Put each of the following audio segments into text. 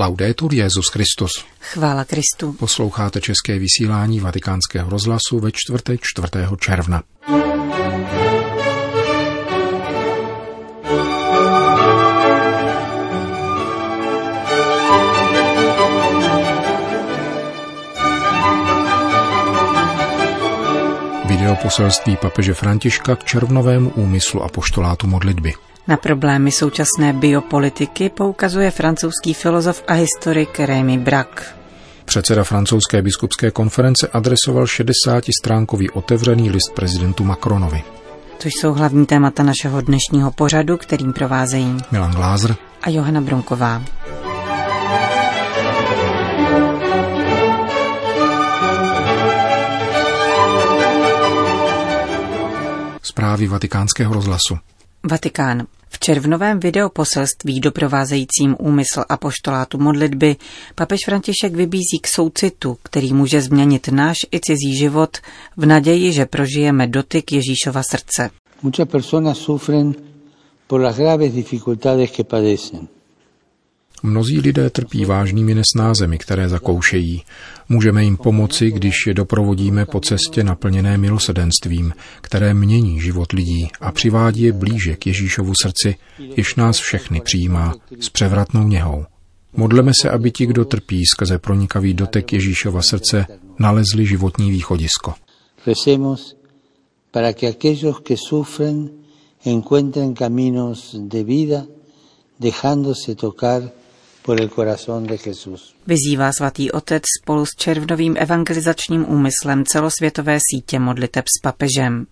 Laudetur Jezus Christus. Chvála Kristu. Posloucháte české vysílání Vatikánského rozhlasu ve čtvrtek 4. června. Video poselství papeže Františka k červnovému úmyslu a poštolátu modlitby. Na problémy současné biopolitiky poukazuje francouzský filozof a historik Rémy Brak. Předseda francouzské biskupské konference adresoval 60-stránkový otevřený list prezidentu Macronovi. To jsou hlavní témata našeho dnešního pořadu, kterým provázejí Milan Glázer a Johana Bronková. Zprávy vatikánského rozhlasu. Vatikán. V červnovém videoposelství doprovázejícím úmysl a poštolátu modlitby papež František vybízí k soucitu, který může změnit náš i cizí život v naději, že prožijeme dotyk Ježíšova srdce. Muchas personas sufren por las graves dificultades que padecen. Mnozí lidé trpí vážnými nesnázemi, které zakoušejí. Můžeme jim pomoci, když je doprovodíme po cestě naplněné milosedenstvím, které mění život lidí a přivádí je blíže k Ježíšovu srdci, jež nás všechny přijímá s převratnou něhou. Modleme se, aby ti, kdo trpí skrze pronikavý dotek Ježíšova srdce, nalezli životní východisko. Encuentren caminos de vida dejándose tocar Vyzývá svatý otec spolu s červnovým evangelizačním úmyslem celosvětové sítě modliteb s papežem.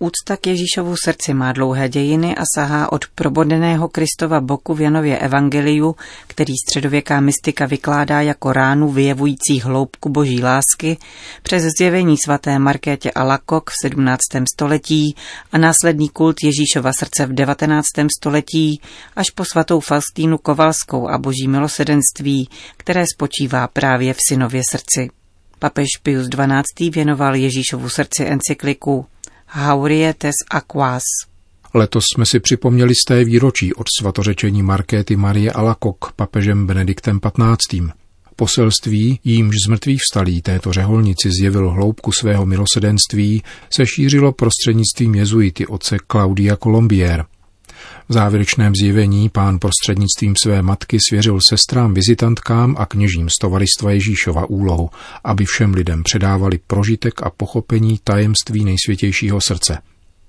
Úcta k Ježíšovu srdci má dlouhé dějiny a sahá od probodeného Kristova boku v Janově evangeliu, který středověká mystika vykládá jako ránu vyjevující hloubku boží lásky, přes zjevení svaté Markétě Alakok v 17. století a následný kult Ježíšova srdce v 19. století až po svatou Faustínu Kovalskou a boží milosedenství, které spočívá právě v synově srdci. Papež Pius XII. věnoval Ježíšovu srdci encykliku Haurietes Aquas. Letos jsme si připomněli z té výročí od svatořečení Markéty Marie Alakok papežem Benediktem XV. Poselství, jímž z mrtvých vstalí této řeholnici zjevil hloubku svého milosedenství, se šířilo prostřednictvím jezuity otce Claudia Colombier. V závěrečném zjevení pán prostřednictvím své matky svěřil sestrám vizitantkám a kněžím z tovaristva Ježíšova úlohu, aby všem lidem předávali prožitek a pochopení tajemství nejsvětějšího srdce.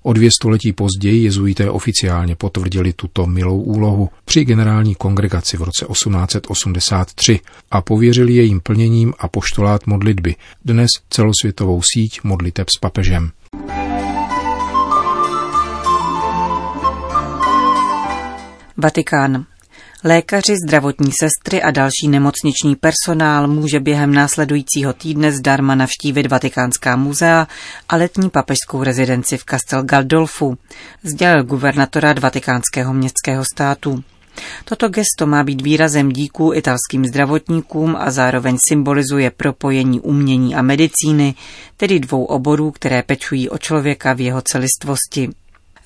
O dvě století později jezuité oficiálně potvrdili tuto milou úlohu při generální kongregaci v roce 1883 a pověřili jejím plněním a poštolát modlitby, dnes celosvětovou síť modliteb s papežem. Vatikán. Lékaři, zdravotní sestry a další nemocniční personál může během následujícího týdne zdarma navštívit Vatikánská muzea a letní papežskou rezidenci v Castel Galdolfu, sdělil guvernatorát Vatikánského městského státu. Toto gesto má být výrazem díků italským zdravotníkům a zároveň symbolizuje propojení umění a medicíny, tedy dvou oborů, které pečují o člověka v jeho celistvosti.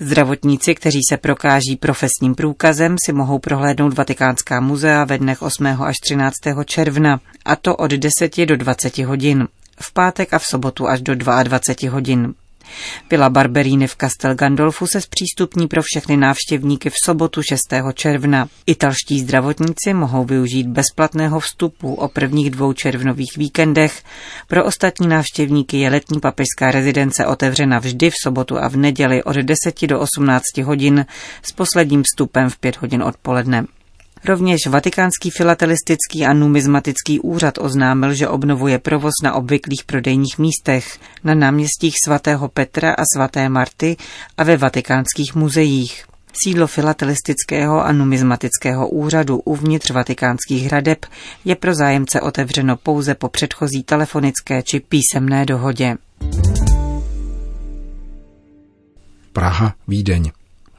Zdravotníci, kteří se prokáží profesním průkazem, si mohou prohlédnout Vatikánská muzea ve dnech 8. až 13. června, a to od 10 do 20 hodin, v pátek a v sobotu až do 22 hodin. Vila Barberini v Castel Gandolfu se zpřístupní pro všechny návštěvníky v sobotu 6. června. Italští zdravotníci mohou využít bezplatného vstupu o prvních dvou červnových víkendech. Pro ostatní návštěvníky je letní papežská rezidence otevřena vždy v sobotu a v neděli od 10 do 18 hodin s posledním vstupem v 5 hodin odpoledne. Rovněž Vatikánský filatelistický a numizmatický úřad oznámil, že obnovuje provoz na obvyklých prodejních místech, na náměstích svatého Petra a svaté Marty a ve vatikánských muzeích. Sídlo filatelistického a numizmatického úřadu uvnitř vatikánských hradeb je pro zájemce otevřeno pouze po předchozí telefonické či písemné dohodě. Praha, Vídeň.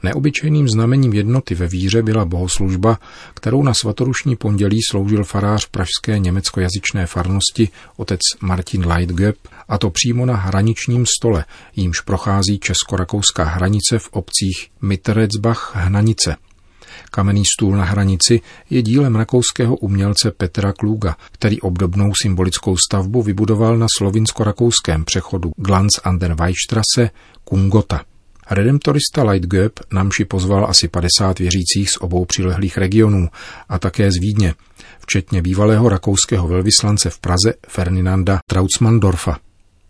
Neobyčejným znamením jednoty ve víře byla bohoslužba, kterou na svatorušní pondělí sloužil farář pražské německojazyčné farnosti otec Martin Leitgeb, a to přímo na hraničním stole, jímž prochází česko-rakouská hranice v obcích Mitteretsbach Hnanice. Kamenný stůl na hranici je dílem rakouského umělce Petra Kluga, který obdobnou symbolickou stavbu vybudoval na slovinsko-rakouském přechodu Glanz an der Weichstrasse Kungota. Redemptorista Lightgöp namši pozval asi 50 věřících z obou přilehlých regionů a také z Vídně, včetně bývalého rakouského velvyslance v Praze Ferdinanda Trautsmandorfa.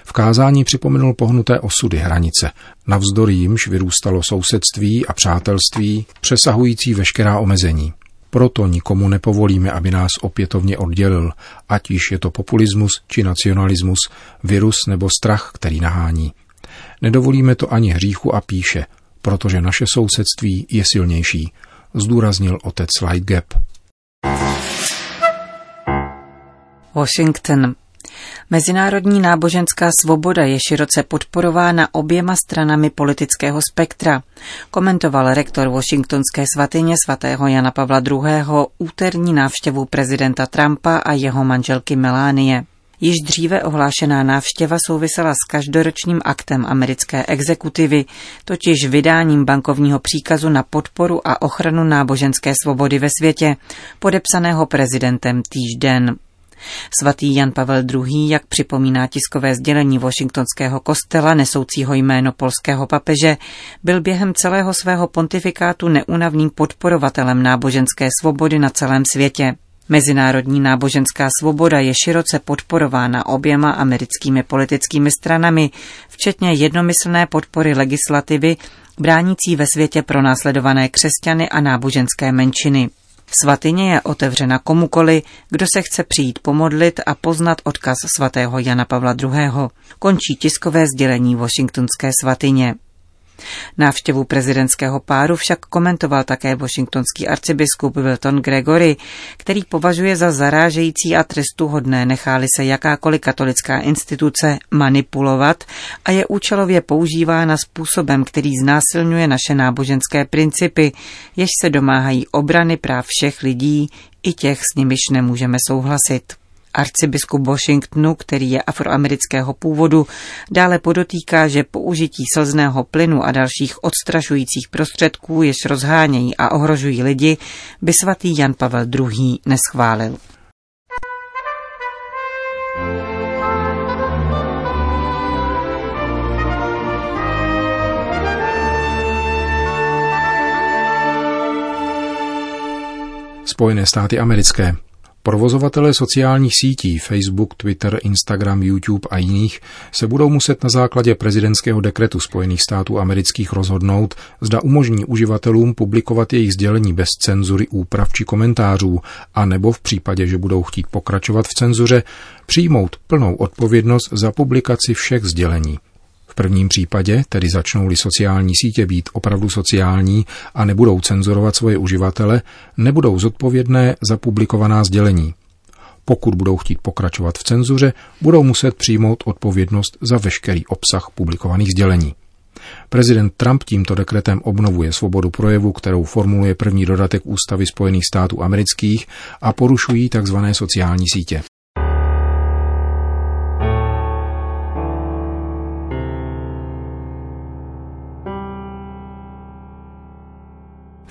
V kázání připomenul pohnuté osudy hranice, navzdory jimž vyrůstalo sousedství a přátelství, přesahující veškerá omezení. Proto nikomu nepovolíme, aby nás opětovně oddělil, ať již je to populismus či nacionalismus, virus nebo strach, který nahání. Nedovolíme to ani hříchu a píše, protože naše sousedství je silnější, zdůraznil otec Lightgap. Washington. Mezinárodní náboženská svoboda je široce podporována oběma stranami politického spektra, komentoval rektor Washingtonské svatyně svatého Jana Pavla II. úterní návštěvu prezidenta Trumpa a jeho manželky Melánie. Již dříve ohlášená návštěva souvisela s každoročním aktem americké exekutivy, totiž vydáním bankovního příkazu na podporu a ochranu náboženské svobody ve světě, podepsaného prezidentem týžden. Svatý Jan Pavel II., jak připomíná tiskové sdělení Washingtonského kostela nesoucího jméno polského papeže, byl během celého svého pontifikátu neunavným podporovatelem náboženské svobody na celém světě. Mezinárodní náboženská svoboda je široce podporována oběma americkými politickými stranami, včetně jednomyslné podpory legislativy bránící ve světě pro následované křesťany a náboženské menšiny. Svatyně je otevřena komukoli, kdo se chce přijít pomodlit a poznat odkaz svatého Jana Pavla II. Končí tiskové sdělení Washingtonské svatyně. Návštěvu prezidentského páru však komentoval také washingtonský arcibiskup Wilton Gregory, který považuje za zarážející a trestuhodné necháli se jakákoliv katolická instituce manipulovat a je účelově používána způsobem, který znásilňuje naše náboženské principy, jež se domáhají obrany práv všech lidí, i těch, s nimiž nemůžeme souhlasit. Arcibiskup Washingtonu, který je afroamerického původu, dále podotýká, že použití slzného plynu a dalších odstrašujících prostředků, jež rozhánějí a ohrožují lidi, by svatý Jan Pavel II. neschválil. Spojené státy americké. Provozovatelé sociálních sítí Facebook, Twitter, Instagram, YouTube a jiných se budou muset na základě prezidentského dekretu Spojených států amerických rozhodnout, zda umožní uživatelům publikovat jejich sdělení bez cenzury, úprav či komentářů, a nebo v případě, že budou chtít pokračovat v cenzuře, přijmout plnou odpovědnost za publikaci všech sdělení prvním případě, tedy začnou-li sociální sítě být opravdu sociální a nebudou cenzurovat svoje uživatele, nebudou zodpovědné za publikovaná sdělení. Pokud budou chtít pokračovat v cenzuře, budou muset přijmout odpovědnost za veškerý obsah publikovaných sdělení. Prezident Trump tímto dekretem obnovuje svobodu projevu, kterou formuluje první dodatek Ústavy Spojených států amerických a porušují tzv. sociální sítě.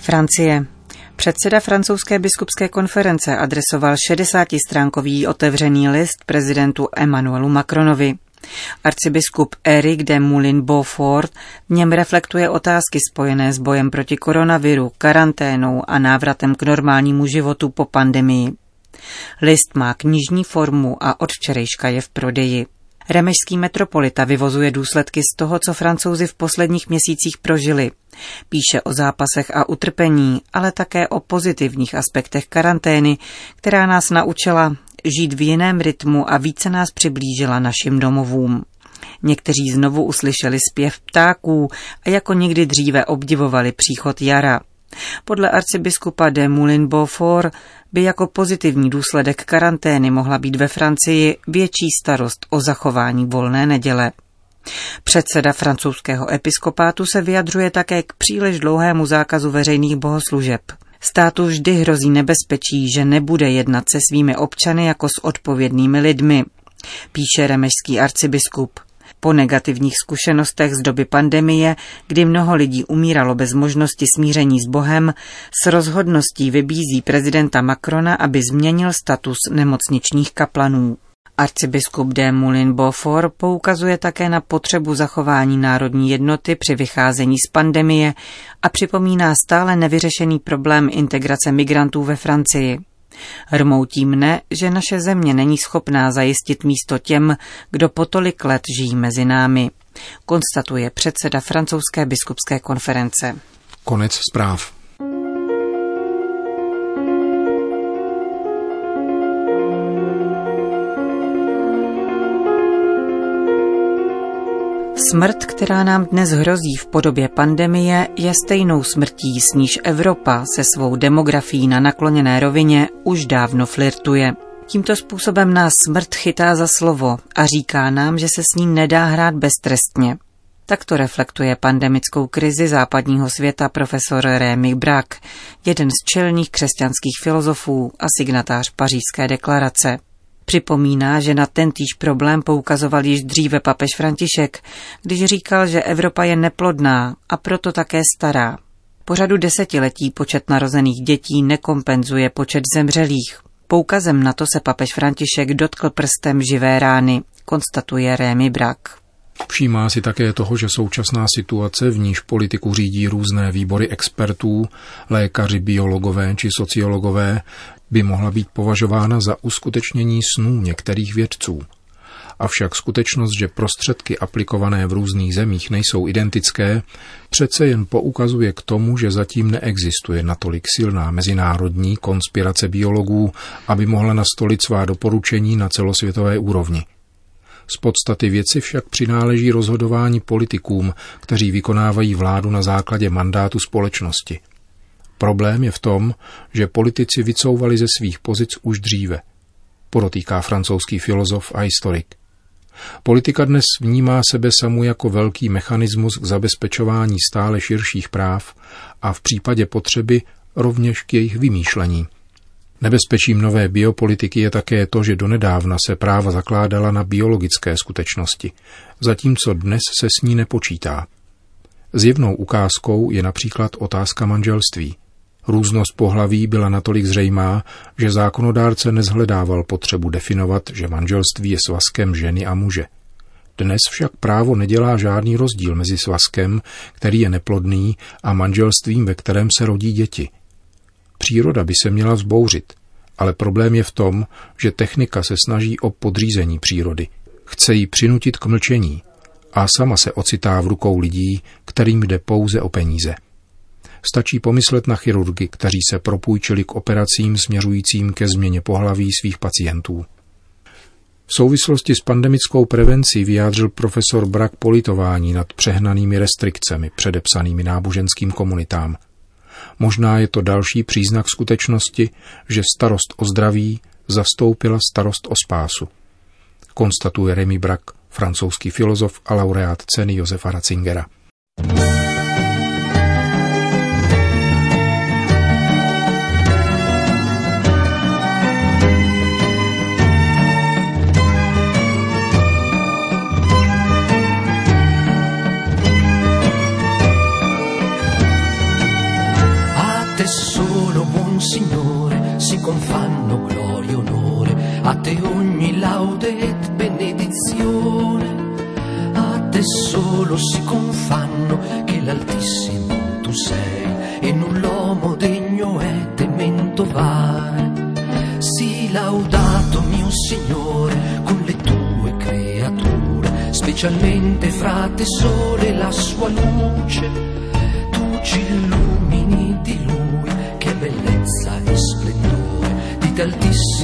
Francie. Předseda francouzské biskupské konference adresoval 60-stránkový otevřený list prezidentu Emmanuelu Macronovi. Arcibiskup Eric de Moulin Beaufort v něm reflektuje otázky spojené s bojem proti koronaviru, karanténou a návratem k normálnímu životu po pandemii. List má knižní formu a od včerejška je v prodeji. Remešský metropolita vyvozuje důsledky z toho, co francouzi v posledních měsících prožili. Píše o zápasech a utrpení, ale také o pozitivních aspektech karantény, která nás naučila žít v jiném rytmu a více nás přiblížila našim domovům. Někteří znovu uslyšeli zpěv ptáků a jako někdy dříve obdivovali příchod jara. Podle arcibiskupa de Moulin Beaufort by jako pozitivní důsledek karantény mohla být ve Francii větší starost o zachování volné neděle. Předseda francouzského episkopátu se vyjadřuje také k příliš dlouhému zákazu veřejných bohoslužeb. Státu vždy hrozí nebezpečí, že nebude jednat se svými občany jako s odpovědnými lidmi, píše remešský arcibiskup. Po negativních zkušenostech z doby pandemie, kdy mnoho lidí umíralo bez možnosti smíření s Bohem, s rozhodností vybízí prezidenta Macrona, aby změnil status nemocničních kaplanů. Arcibiskup de Moulin Beaufort poukazuje také na potřebu zachování národní jednoty při vycházení z pandemie a připomíná stále nevyřešený problém integrace migrantů ve Francii. Rmoutí mne, že naše země není schopná zajistit místo těm, kdo po tolik let žijí mezi námi, konstatuje předseda francouzské biskupské konference. Konec zpráv. Smrt, která nám dnes hrozí v podobě pandemie, je stejnou smrtí, s níž Evropa se svou demografií na nakloněné rovině už dávno flirtuje. Tímto způsobem nás smrt chytá za slovo a říká nám, že se s ní nedá hrát beztrestně. Tak to reflektuje pandemickou krizi západního světa profesor Rémy Brak, jeden z čelních křesťanských filozofů a signatář pařížské deklarace. Připomíná, že na tentýž problém poukazoval již dříve papež František, když říkal, že Evropa je neplodná a proto také stará. Po řadu desetiletí počet narozených dětí nekompenzuje počet zemřelých. Poukazem na to se papež František dotkl prstem živé rány, konstatuje Rémy Brak. Všímá si také toho, že současná situace, v níž politiku řídí různé výbory expertů, lékaři, biologové či sociologové, by mohla být považována za uskutečnění snů některých vědců. Avšak skutečnost, že prostředky aplikované v různých zemích nejsou identické, přece jen poukazuje k tomu, že zatím neexistuje natolik silná mezinárodní konspirace biologů, aby mohla nastolit svá doporučení na celosvětové úrovni. Z podstaty věci však přináleží rozhodování politikům, kteří vykonávají vládu na základě mandátu společnosti – Problém je v tom, že politici vycouvali ze svých pozic už dříve, podotýká francouzský filozof a historik. Politika dnes vnímá sebe samu jako velký mechanismus k zabezpečování stále širších práv a v případě potřeby rovněž k jejich vymýšlení. Nebezpečím nové biopolitiky je také to, že donedávna se práva zakládala na biologické skutečnosti, zatímco dnes se s ní nepočítá. Zjevnou ukázkou je například otázka manželství – Různost pohlaví byla natolik zřejmá, že zákonodárce nezhledával potřebu definovat, že manželství je svazkem ženy a muže. Dnes však právo nedělá žádný rozdíl mezi svazkem, který je neplodný, a manželstvím, ve kterém se rodí děti. Příroda by se měla vzbouřit, ale problém je v tom, že technika se snaží o podřízení přírody. Chce ji přinutit k mlčení a sama se ocitá v rukou lidí, kterým jde pouze o peníze. Stačí pomyslet na chirurgy, kteří se propůjčili k operacím směřujícím ke změně pohlaví svých pacientů. V souvislosti s pandemickou prevencí vyjádřil profesor Brak politování nad přehnanými restrikcemi předepsanými náboženským komunitám. Možná je to další příznak skutečnosti, že starost o zdraví zastoupila starost o spásu. Konstatuje Remy Brak, francouzský filozof a laureát ceny Josefa Ratzingera. Confanno gloria e onore, a te ogni laude et benedizione, a te solo si confanno che l'Altissimo tu sei. E null'uomo degno è temento vai. Sii laudato mio Signore con le tue creature, specialmente fra te sole la sua luce, tu ci illumini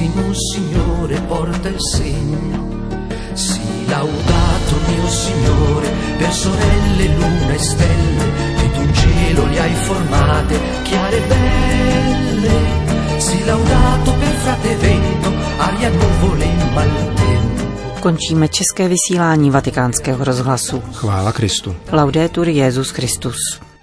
d'altissimo Signore porta il segno. Sii laudato mio Signore per sorelle, luna e stelle, che tu in cielo li hai formate, chiare e belle. Sii laudato per frate vento, aria, nuvole in maltempo. Končíme české vysílání vatikánského rozhlasu. Chvála Kristu. Laudetur Jezus Christus.